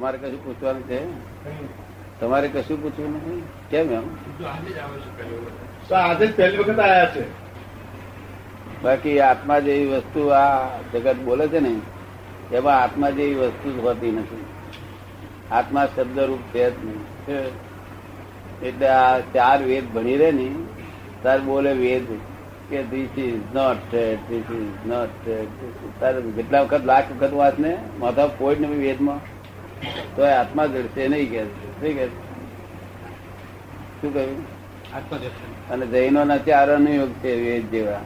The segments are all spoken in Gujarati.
તમારે કશું પૂછવાનું છે? તમારે કશું પૂછવું નથી કેમ એમ? તો આજે જ પહેલી વખત આવ્યા છે. બાકી આત્મા જેવી વસ્તુ આ જગત બોલે છે ને એમાં આત્મા જેવી વસ્તુ જ હોતી નથી. આત્મા શબ્દરૂપ છે જ નહીં? એટલે આ ચાર વેદ ભણી રહે ને તાર બોલે વેદ કે this is not this is not તારે જેટલા વખત લાખ વખત વાંચ ને માથા કોઈ ને બી વેદમાં. તો આત્મા જડશે નહીં કે શું? કે શું કહ્યું? અને જૈનો ના ચાર અનુયોગ છે વેદ જેવા.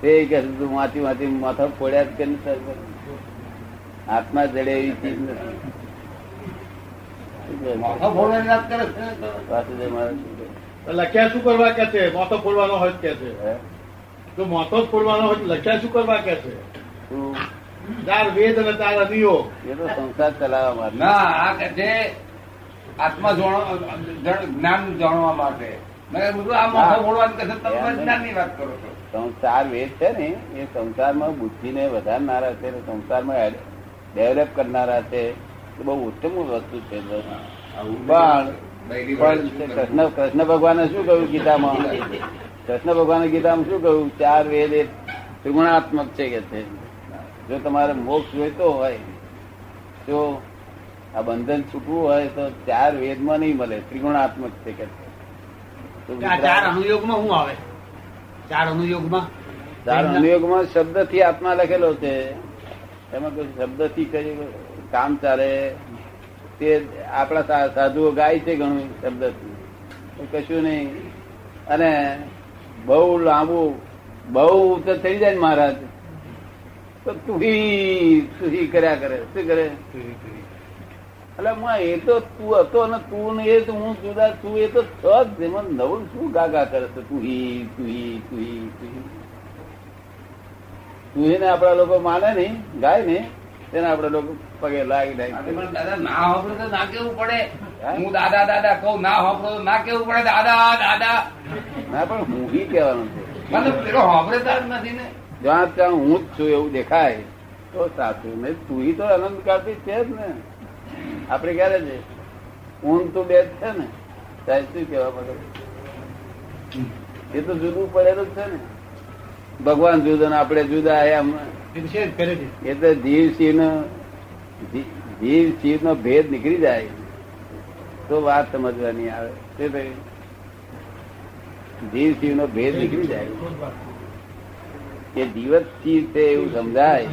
તે કે તું વાંચી વાંચી માથા ફોડ્યા જ કે નહીં તારે આત્મા જડે એવી ચીજ નથી. લખ્યા શું કરવા કે છે? મોટો ફોડવાનો હોય કે છે. તો મોટો ફોડવાનો હોય લખ્યા શું કરવા કે છે? ચાર વેદ અને તાર અનિયો એ તો સંસાર ચલાવવા માટે. ના આ કે આત્મા જ્ઞાન જાણવા માટે. સંસાર વેદ છે ને એ સંસારમાં બુદ્ધિને વધારનારા છે સંસારમાં ડેવલપ કરનારા છે. એ બહુ ઉત્તમ વસ્તુ છે. પણ કૃષ્ણ કૃષ્ણ ભગવાને શું કહ્યું ગીતામાં? કૃષ્ણ ભગવાને ગીતામાં શું કહ્યું? ચાર વેદ એ ત્રિગુણાત્મક છે કે છે. જો તમારે મોક્ષ જોઈતો હોય તો આ બંધન છૂટવું હોય તો ચાર વેદમાં નહીં મળે ત્રિગુણાત્મક છે કે ચાર અનુયોગમાં શું આવે? ચાર અનુયોગમાં ચાર અનુયોગમાં શબ્દથી આત્મા લખેલો છે. એમાં કોઈ શબ્દથી કઈ કામ ચાલે? તે આપણા સાધુઓ ગાય છે ઘણું શબ્દ કશું નહીં. અને બહુ લાંબુ બહુ તો થઈ જાય ને મહારાજ. તુહી તુહી કર્યા કરે. શું કરે? એટલે માં એ તો તું હતો ને તું ને એ તો હું જુદા તું એ તો છ જ એમાં નવું શું ગાગા કરે છે? તુહી તુહી તુહી તુહી. તુહી ને આપડા લોકો માને નહીં ગાય ને તેને આપડે લોકો પગે લાગી દાય લાગી દાદા ના હોપડે તો ના કેવું પડે. હું? દાદા દાદા કહું ના હોપડે તો ના કેવું પડે દાદા દાદા. ના પણ હું કેવાનું કહેવાનું છે. મતલબ પેલો હોપડે નથી ને. જ્યાં ત્યાં હું જ છું એવું દેખાય તો સાચું નહીં તું તો અનંત કાળથી છે જ ને. આપડે ક્યારે છે ઊંઘ તો બે જ છે ને. સાહેબ શું કેવા પડે એ તો જુદું પડેલું જ છે ને. ભગવાન જુદા ને આપણે જુદા એમ. એ તો છે જ પહેલેથી એ તો જીવ શિવ નો જીવ શિવ નો ભેદ નીકળી જાય. તો વાત સમજવાની આવે. થયું જીવ શિવ નો ભેદ નીકળી જાય. કે જીવત શિવ છે એવું સમજાય.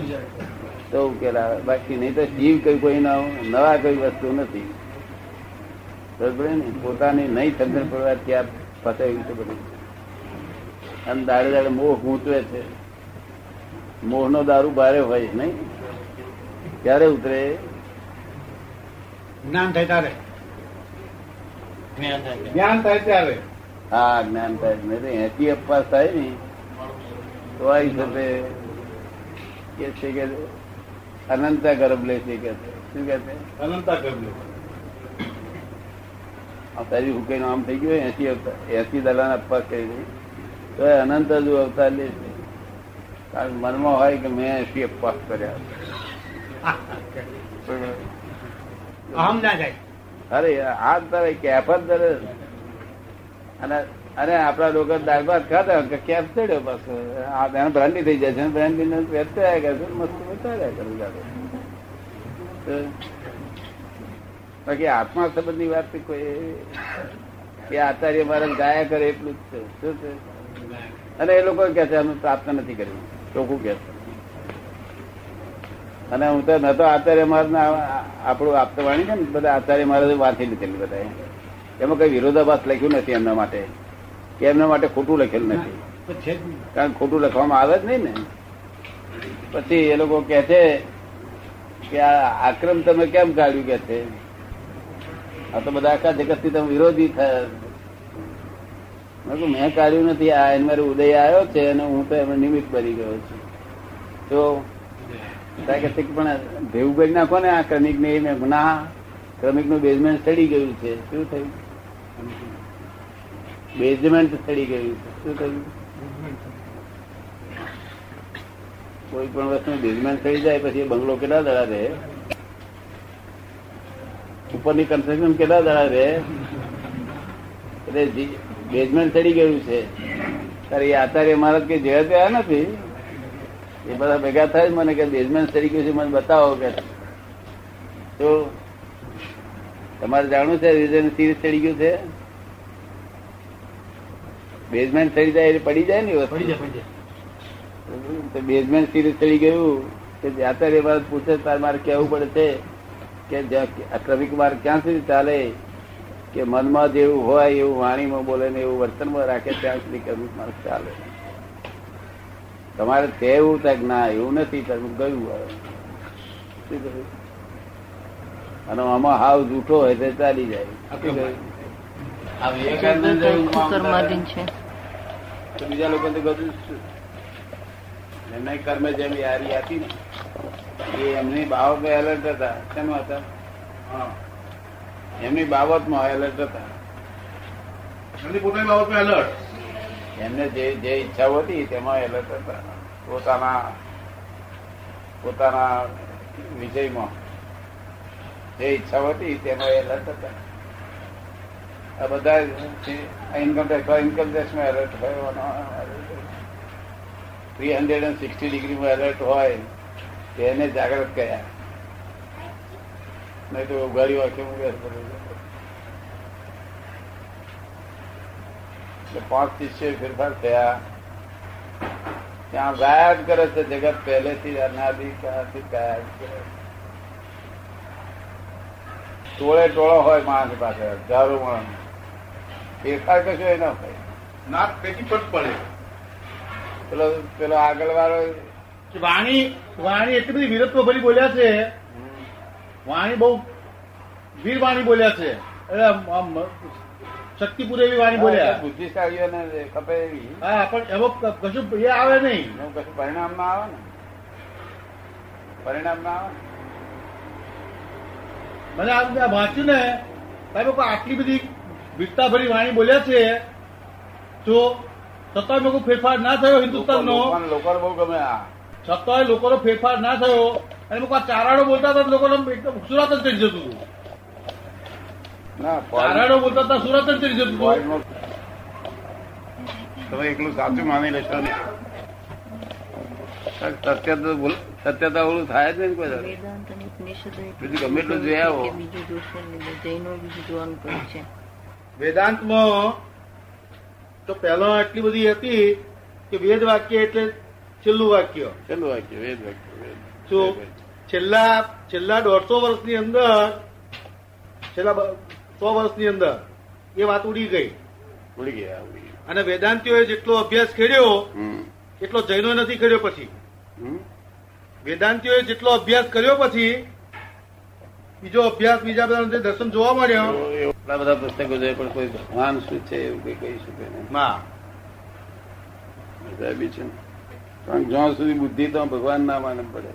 તો ઉકેલ આવે બાકી નહીં તો શિવ કઈ કોઈ નવ- નવા કઈ વસ્તુ નથી. પોતાની નહીં સમજણ પડવા ત્યાં ફસાયું છે બધું. અને દાડે દાડે મોહ ગૂંચવે છે. મોહ નો દારૂ ભારે હોય નહીં? ક્યારે ઉતરે? જ્ઞાન થાય તારે જ્ઞાન થાય ત્યારે. હા જ્ઞાન થાય. એથી અપવાસ થાય ને. તો આ હિસાબે કે છે કે અનંતા ગર્ભ લે છે કે શું કે અનંતા ગમે આ તારી હુકઈ નામ થઈ ગયું એસી અવતાર એસી દલાન અપવાસ કરી દઈ તો એ અનંત જ અવતાર લે છે. કારણ મનમાં હોય કે મેં એસી અપવાસ કર્યા. આમ ના જાય. અરે આ તારે કેફ જ અને અને આપડા લોકો દાળ ભાત ખાતા કે કેફ ચડ્યો પાછો એને બ્રાન્ડી થઈ જાય છે. બ્રાન્ડી ને કરે છે. મસ્ત વેચાયા કરે. બાકી આત્મા સંબંધની વાત કોઈ એ આચાર્ય મહારાજ ગાયા કરે એટલું જ છે. શું છે? અને એ લોકો કે છે, અમે પ્રાપ્ત નથી કર્યું. ચોખ્ખું કે છે. અને હું તો નતો આચાર્ય મહારાજ આપણું આપતો વાણી છે ને, બધા આચાર્ય મહારાજ વાંચી લીધેલી બધા એમાં કઈ વિરોધાભાસ લખ્યું નથી એમના માટે. કે એમના માટે ખોટું લખેલું નથી. કારણ ખોટું લખવામાં આવે જ નહીં ને. પછી એ લોકો કે છે કે આ આક્રમ તમે કેમ કાઢ્યું કે છે? આ તો બધા આખા જગતથી તમે વિરોધી થયા. મેં મેં કાઢ્યું નથી. આ એને મારો ઉદય આવ્યો છે અને હું તો એમને નિમિત્ત બની ગયો છું. તો પણ ભેવું કરી નાખો ને આ ક્રમિક ને ના ક્રમિકનું બેઝમેન્ટ ચડી ગયું છે. શું થયું? બેઝમેન્ટ ચડી ગયું. શું કહ્યું કોઈ પણ વસ્તુ બેઝમેન્ટ થઈ જાય પછી બંગલો કેટલા દડા રહે ઉપરની કન્સ્ટ્રક્શન કેટલા દડા રહે એટલે બેઝમેન્ટ ચડી ગયું છે. તારે એ આચાર્ય મહારાજ કે જેવા ત્યાં નથી. એ બધા ભેગા થાય મને કે બેઝમેન્ટ ચડી ગયું છે, મને બતાવો કે. તો તમારે જાણવું છે રીઝન સિરીઝ ચડી ગયું છે? બેઝમેન્ટ થઈ જાય એટલે પડી જાય ને વસ્તુ. પડી જાય પડી જાય. તો બેઝમેન્ટ સિરીઝ ચડી ગયું કે આચાર્ય મહારાજ પૂછે તારે મારે કહેવું પડે છે કે ક્રમિક માર્ગ ક્યાં સુધી ચાલે કે મનમાં જેવું હોય એવું વાણીમાં બોલે ને એવું વર્તનમાં રાખે ત્યાં સુધી ક્રમિક માર્ગ ચાલે. તમારે તે તક થાય કે ના એવું નથી તમે ગયું હવે. અને આમાં હાવ જૂઠો હોય તો ચાલી જાય. તો બીજા લોકો તો બધું શું? એમના કર્મે જેમ યારી હતી ને. એ એમની બાબત એલર્ટ હતા. શેમાં હતા? એમની બાબતમાં એલર્ટ હતા. એમની પોતાની બાબતમાં એલર્ટ એમને જે જે ઈચ્છાઓ હતી તેમાં એલર્ટ હતા. પોતાના પોતાના વિજયમાં. જે ઈચ્છાઓ હતી તેમાં એલર્ટ હતા. આ બધા ઇન્કમ ટેક્સ ઇન્કમ ટેક્સમાં એલર્ટ થયો થ્રી હંડ્રેડ એન્ડ સિક્સટી ડિગ્રીમાં એલર્ટ હોય તેને જાગૃત કર્યા. નહીં તો ઉઘાડી વાંખે મૂકે પાંચ શિષ્ય ફેરફાર થયા. ત્યાં ગાયા જ કરે છે જગત, પહેલેથી અનાદી અનાદિ કાળથી ગાયા જ કરે ટોળે ટોળો હોય માણસ પાસે, હજારો માણસ. ફેરફાર કશો એ ના થાય નાક પેટી પટ પડે. પેલો પેલો આગળ વાળો વાણી વાણી એટલી બધી વિરત્વ ભરી બોલ્યા છે. વાણી બહુ વીર વાણી બોલ્યા છે. એટલે શક્તિપુર એવી વાણી બોલ્યા. બુદ્ધિશાળીઓને ખપે એવી. હા પણ એવો કશું એ આવે નહીં. કશું પરિણામ ના આવે ને? પરિણામ ના? આવે મને આ વાંચ્યું ને સાહેબ આટલી બધી વીરતા ભરી વાણી બોલ્યા છે તો છતાં લોકો ફેરફાર ના થયો હિન્દુસ્તાનનો લોકોને બહુ ગમે છતાંય લોકોનો ફેરફાર ના થયો અને લોકો ચારાડો બોલતા હતા તો લોકોને એકદમ સુરત જ ચડી જતું. ચારાડો બોલતા હતા સુરત જ ચડી જતું. તમે એકલું સાચું માની લેશો ને. સત્ય તો બોલ- સત્યતા ઓલું થાય જ નહીં કોઈ બીજું ગમે એટલું જોઈ આવો. બીજું જોશો જૈનો બીજું જોવાનું પડે છે. વેદાંતમાં તો પહેલા એટલી બધી હતી કે વેદ વાક્ય એટલે છેલ્લું વાક્ય. છેલ્લું વાક્ય વેદ વાક્ય. તો છેલ્લા છેલ્લા દોઢસો વર્ષની અંદર છેલ્લા સો વર્ષની અંદર એ વાત ઉડી ગઈ. ઉડી ગયા અને વેદાંતિઓએ જેટલો અભ્યાસ કર્યો એટલો જૈનો નથી કર્યો પછી? વેદાંતિઓએ જેટલો અભ્યાસ કર્યો પછી બીજો અભ્યાસ બીજા બધા દર્શન જોવા મળ્યો. એટલા બધા પુસ્તકો છે પણ કોઈ ભગવાન શું છે એવું કઈ કહી શકે નહીં. છે. કારણ જ્યાં સુધી બુદ્ધિ તો ભગવાન ના માને પડે.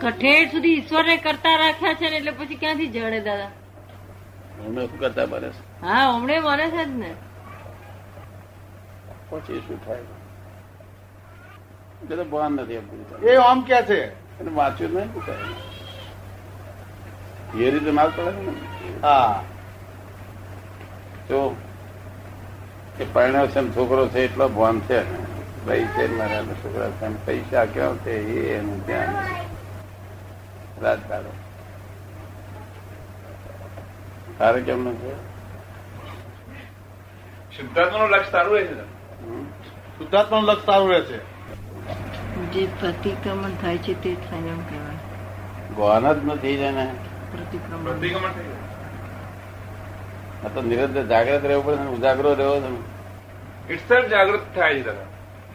કઠેર સુધી ઈશ્વરે કરતા રાખ્યા છે ને એટલે પછી ક્યાંથી જડે દાદા? હમણે શું કરતા બને છે? હા હમણે બને છે જ ને. પછી શું થાય? ભગવાન ભાન નથી એ આમ ક્યાં છે. એને વાંચ્યું નહીં પૂછાય. એ રીતે માલ પડે ને? હા. તો એ પરિણામ છે ને છોકરો છે એટલો ભાન છે ભાઈ છે મારા છોકરા છે પૈસા ક્યાં છે? એ એનું ધ્યાન રાજકારો તારે કેમ નથી સિદ્ધાર્થનું લક્ષ સારું રહે છે હમ? શુદ્ધાત્માનું લક્ષ સારું રહે છે? જે પ્રતિક્રમણ થાય છે તે સંયમ કહેવાય. ગોન જ નથી જેને. પ્રતિક્રમણ. તો નિરંતર જાગ્રત રહેવું પડે ઉજાગરો રહેવો છે ઇટસેલ્ફ જાગૃત થાય છે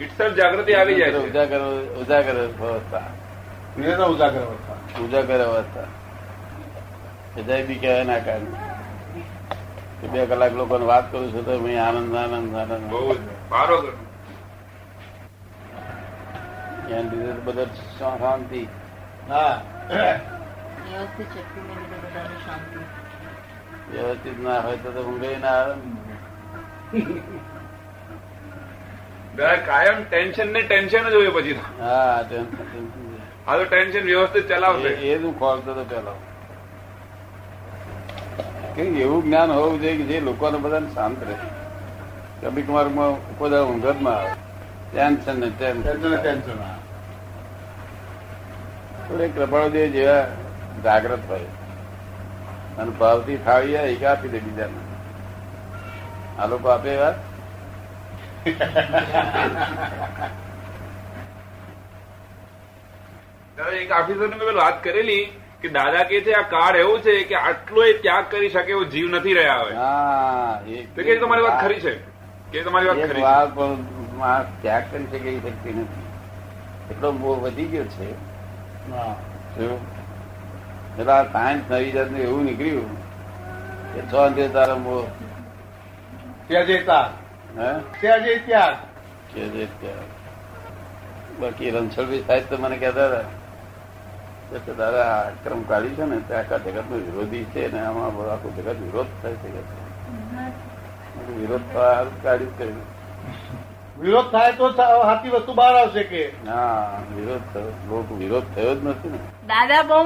ઇટસેલ્ફ જાગૃતિ આવી જાય છે. ઉજાગર ઉજાગર અવસ્થા. ઉજાગર અવસ્થા. ઉજાગર અવસ્થા. બધા બી કહેવાય ના કારણે. બે કલાક લોકો વાત કરું છું તો આનંદ આનંદ આનંદ. બહુ તો બધો શાંતિ. હા. વ્યવસ્થિત શક્તિને લીધે બધાને શાંતિ. વ્યવસ્થિત ના હોય તો તો ઊંઘે ના આવે કાયમ ટેન્શન ને ટેન્શન જ હોય પછી તો. હા ટેન્શન ટેન્શન. આ તો ટેન્શન વ્યવસ્થિત ચલાવશે. એ- જ હું ખોલતો હતો પેલો. એવું જ્ઞાન હોવું જોઈએ કે જે લોકોને બધાને શાંત રહે. કભી કુમારમાં બધા ઊંઘતમાં આવે. ટેન્શન ને ટેન્શન ટેન્શન. થોડે કૃપાળુદેવ જેવા જાગ્રત હોય. અને ભાવથી થાળી એક આપી દે બીજાને. આ લોકો આપે એવા? એક ઓફિસરને મેં પેલી વાત કરેલી કે દાદા કે છે આ કાર્ડ એવું છે કે આટલો એ ત્યાગ કરી શકે એવો જીવ નથી રહ્યા હોય. તો કે તમારી વાત ખરી છે. કે તમારી વાત ખરી વાત પણ ત્યાગ કરી શકે એવી શક્તિ નથી. એટલો મોહ વધી ગયો છે. આ સાયન્સ નવી જાતનું એવું નીકળ્યું. કે છ અંતે તારો ત્યાં જે ત્યાં જે ત્યાગ. કે જે ત્યાં. બાકી રણછોડભાઈ સાહેબ તો મને કહેતા હતા કે તારા આ ક્રમ કાઢી છે ને તે આખા જગત નો વિરોધી છે ને આમાં બધો આખો જગત વિરોધ થાય છે વિરોધ થવા કાઢ્યું જ કર્યું. વિરોધ થાય તો સાચી વસ્તુ બહાર આવશે કે? ના વિરોધ થયો લોક વિરોધ થયો જ નથી ને. દાદા બહુ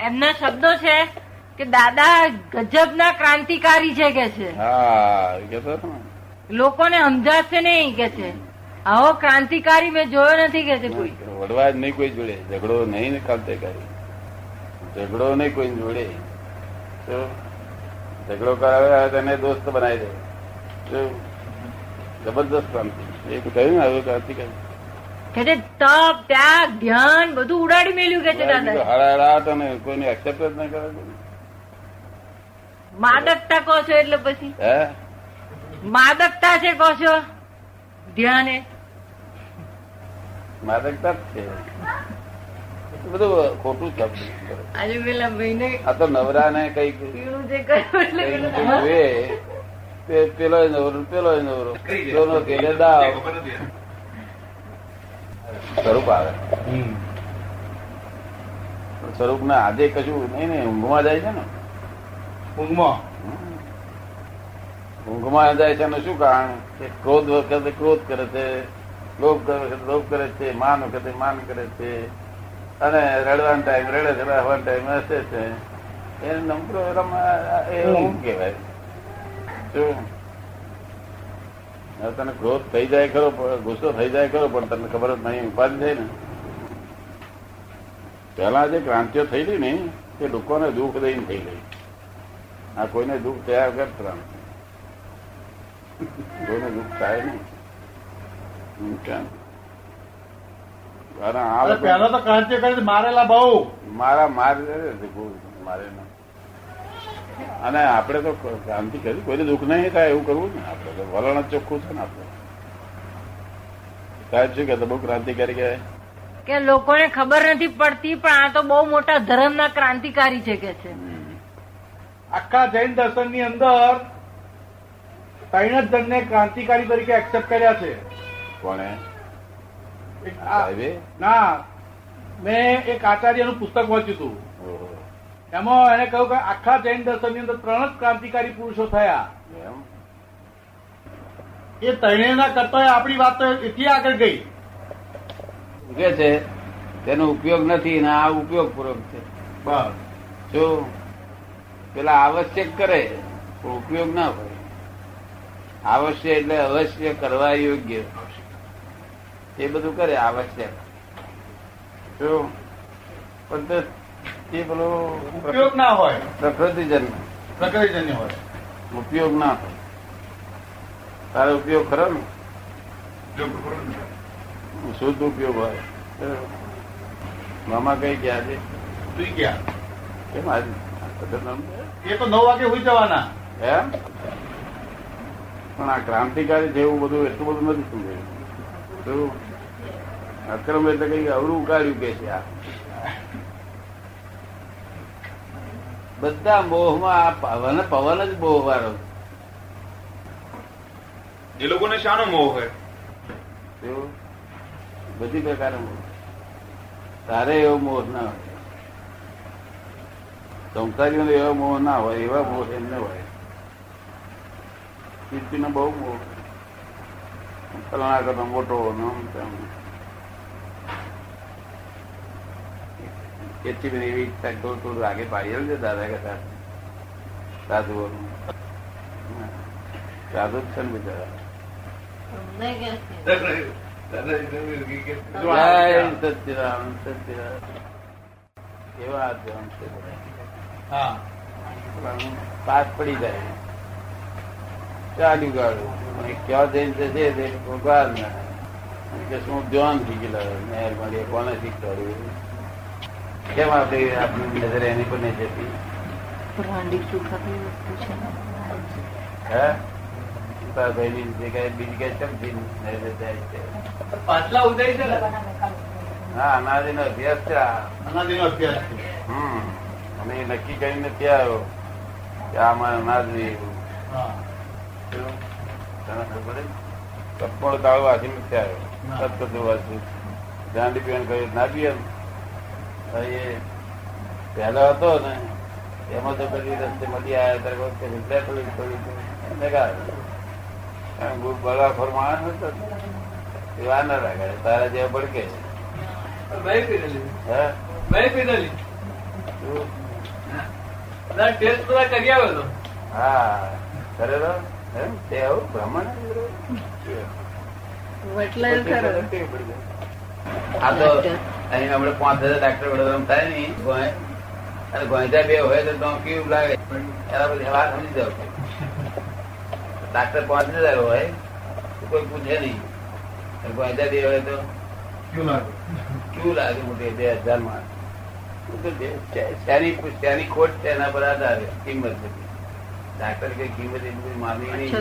એમના શબ્દો છે કે દાદા ગજબના ક્રાંતિકારી છે કે છે. હા હતો લોકોને સમજાશે નહીં કે છે. આવો ક્રાંતિકારી મેં જોયો નથી કે છે કોઈ. વડવા જ નહીં કોઈ જોડે. ઝઘડો નહીં ને ક્રાંતિકારી કરી ઝઘડો નહીં કોઈ જોડે. તો ઝઘડો કરાવે તેને દોસ્ત બનાવી દે. જબરદસ્ત ક્રાંતિ. એ કહ્યું ને હવે ક્રાંતિ કરી કે છે તપ ત્યાગ ધ્યાન બધું ઉડાડી મેલ્યું કે છે દાદા? અને કોઈને એક્સેપ્ટ જ નહીં કરે માદકતા કહો છો એટલે પછી? માદકતા છે કહો છો? ધ્યાને? માદકતા છે. બધું ખોટું શબ્દ કરે. આજે પેલા મહિને આ તો નવરા ને કંઈક પીળું જે કહ્યું એટલે કંઈક પેલું જુએ તે પેલો નવરો પેલો નવરો. પેલો પેલે દાવ. સ્વરૂપ આવે. સ્વરૂપ ના આજે કશું નહીં ને ઊંઘમાં જાય છે ને? ઊંઘમાં? ઊંઘમાં જાય છે શું કારણ? કે ક્રોધ વખતે ક્રોધ કરે છે લોભ કરે લોભ કરે છે માન વખતે માન કરે છે. અને રડવાનો ટાઈમ રડે છે હવાનો ટાઈમ હસે છે. એ નંબરો એ ઊંઘ કહેવાય? શું? હવે તને ક્રોધ થઈ જાય ખરો ગુસ્સો થઈ જાય ખરો પણ તને ખબર જ નહીં ઉપાધિ થઈ ને. પહેલા જે ક્રાંતિઓ થયેલી ને તે લોકોને દુઃખ દઈને થઈ ગઈ. આ કોઈને દુઃખ થયા વગર ક્રાંતિ કોઈને દુઃખ થાય નહીં. પહેલા તો ક્રાંતિકારી મારેલા બહુ. મારા મારે મારે ના અને આપણે તો ક્રાંતિ કરી. કોઈને દુઃખ નહીં થાય એવું કરવું ને આપણે તો વલણ જ ચોખ્ખું છે ને આપણે. સાહેબ શું કે બહુ ક્રાંતિકારી કહેવાય. કે લોકોને ખબર નથી પડતી પણ આ તો બહુ મોટા ધર્મના ક્રાંતિકારી છે કે છે. આખા જૈન દર્શનની અંદર ત્રણ જ જણને ક્રાંતિકારી તરીકે એક્સેપ્ટ કર્યા છે. કોણે? ના. મેં એક આચાર્યનું પુસ્તક વાંચ્યું હતું. એમાં એને કહ્યું કે આખા જૈન દર્શનની અંદર ત્રણ જ ક્રાંતિકારી પુરુષો થયા. એ ત્રણેયના કરતા આપણી વાત તો એથી આગળ ગઈ. કે છે તેનો ઉપયોગ નથી ને આ ઉપયોગ પૂર્વક છે. બસ. જો પેલા આવશ્યક કરે પણ ઉપયોગ ના હોય. આવશ્યક એટલે અવશ્ય કરવા યોગ્ય. એ બધું કરે આવશ્યક. જો પણ તે પેલો ઉપયોગ ના હોય. પ્રકૃતિજન્ય. પ્રકૃતિજન્ય હોય. ઉપયોગ ના હોય. તારે ઉપયોગ ખરો ને? શુદ્ધ ઉપયોગ હોય. મામા કઈ ગયા છે? સુઈ ગયા. કેમ આજે? એ તો નવ વાગે હોઈ જવાના. એમ? પણ આ ક્રાંતિકારી છે એવું બધું એટલું બધું નથી સમજાયું. શું? અક્રમ એટલે કઈ અવરું ઉકાળ્યું કે છે આ. બધા મોહમાં આ પવન પવન જ મોહ વાળો એ લોકોને શાનો મોહ હોય? બધી પ્રકારનો મોહ. તારે એવો મોહ ના હોય. સંસારીઓને એવો મોહ ના હોય એવા મોહ એમને હોય. કીર્તિનો બહુ મોહ. ફલાણા કરતો મોટો ને આમ તેમ. એટલી બધી એવી ઈચ્છા થોડું થોડું આગે પાડી છે દાદા કરતા સાધુઓનું સાધુ છે ને બધા. પાસ પડી જાય. ચાલ્યું ગાડું અને ક્યાં જઈને જશે ભગવાન કે શું ધ્યાન થઈ ગયેલા મહેરબાની કોને શીખવાડ્યું? કેમ આપણી આપણી નજર એની પર નહીં જતી વસ્તુ છે હે? નક્કી કરીને ત્યાં આવ્યો કે આમાં અનાજ નહીં. તને ખબર પડે? કપોળ તાળું વાંચી નથી ના. આવ્યો સતત છું. દાંડી પીવાનું કહ્યું ના પીએ ને. તો એ પહેલો હતો ને એમાં તો પછી રસ્તે મળી આવ્યા ત્યારે વખતે કે વિદ્યા થોડી થોડી કાઢ. કારણ ગુરુ બળવાખોર માણસ હતો એ વાર ના રાખે તારા જેવા ભડકે હે? કરેલો એમ તે આવું બ્રાહ્મણ આ તો અહીં હમણાં પાંચ હજાર ડાક્ટર વડોદરા થાય ને ગોય. અને ગોંધા બે હોય તો તો કેવું લાગે? એના પછી વાત સમજી જાવ ડાક્ટર પાંચ હજાર હોય તો કોઈ પૂછે નહીં. ગોંધા બે હોય તો શું લાગે? કેવું લાગે મોટી બે હજારમાં શેની શેની ખોટ છે એના પર આધાર કિંમત બધી ડાક્ટર કઈ કિંમત એટલી બધી માની નહીં.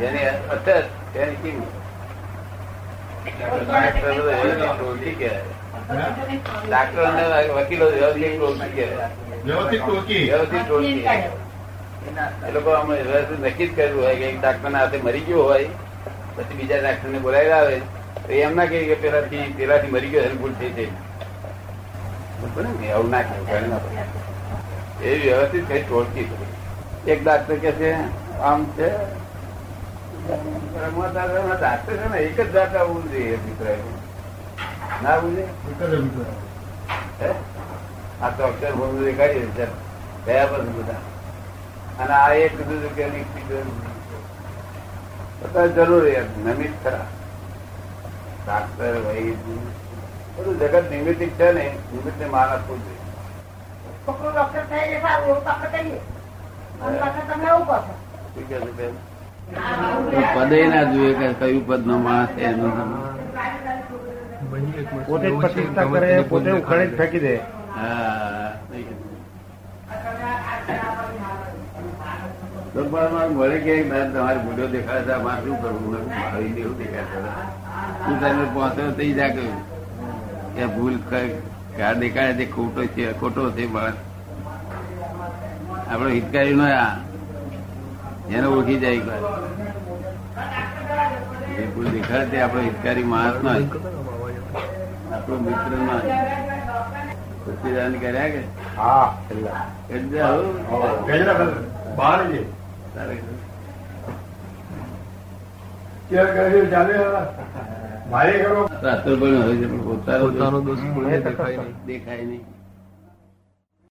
જેની અત્યારે તેની કિંમત. ડાક્ટર ટોળકી અને વકીલો વ્યવસ્થિત ટોળકી વ્યવસ્થિત ટોકી વ્યવસ્થિત ટોળકી એ લોકો અમે નક્કી જ કર્યું હોય કે એક ડાક્ટર ના હાથે મરી ગયો હોય પછી બીજા ડાક્ટર ને બોલાવી આવે. તો એમ ના કહે કે પેલાથી પેલાથી મરી ગયો ભૂલ થઈ છે એવું ના કહ્યું એ વ્યવસ્થિત કઈ ટોળકી એક ડાક્ટર કે છે આમ છે એક જ ડાક્ટર આવવું જોઈએ અભિપ્રાય ના આવવું એક જ અભિપ્રાય. આ તો અક્ષર બોલ દેખાડી છે ગયા પછી બધા અને આ એક કીધું કે નહીં કીધું બધા જરૂરી એમ નમિત ખરા ડાક્ટર વૈદ બધું જગત નિમિત્તિક છે ને નિમિત્ત ને માન આપવું જોઈએ કહે છે? પદે ના જોઈએ કે કયું પદ નો માણસ એનો. પોતે જ પ્રતિષ્ઠા કરે પોતે ઉખાડે જ ફેંકી દે. મળે કે તમારી ભૂલો દેખાડે છે આમાં શું કરવું? ભાવી દેવું મારી એવું દેખાડે છે. હું તમે પહોંચ્યો થઈ જા કહ્યું કે ભૂલ કઈ ક્યાં દેખાડે તે ખોટો છે ખોટો છે માણસ. આપણો હિતકારી નો આ એને ઓળખી જાય એક વાર જે ભૂલ દેખાડે તે આપણો હિતકારી માણસ નો આપણો મિત્ર નો સચિદાન કર્યા કે? હા પોતાનો દોષ. દેખાય નહીં.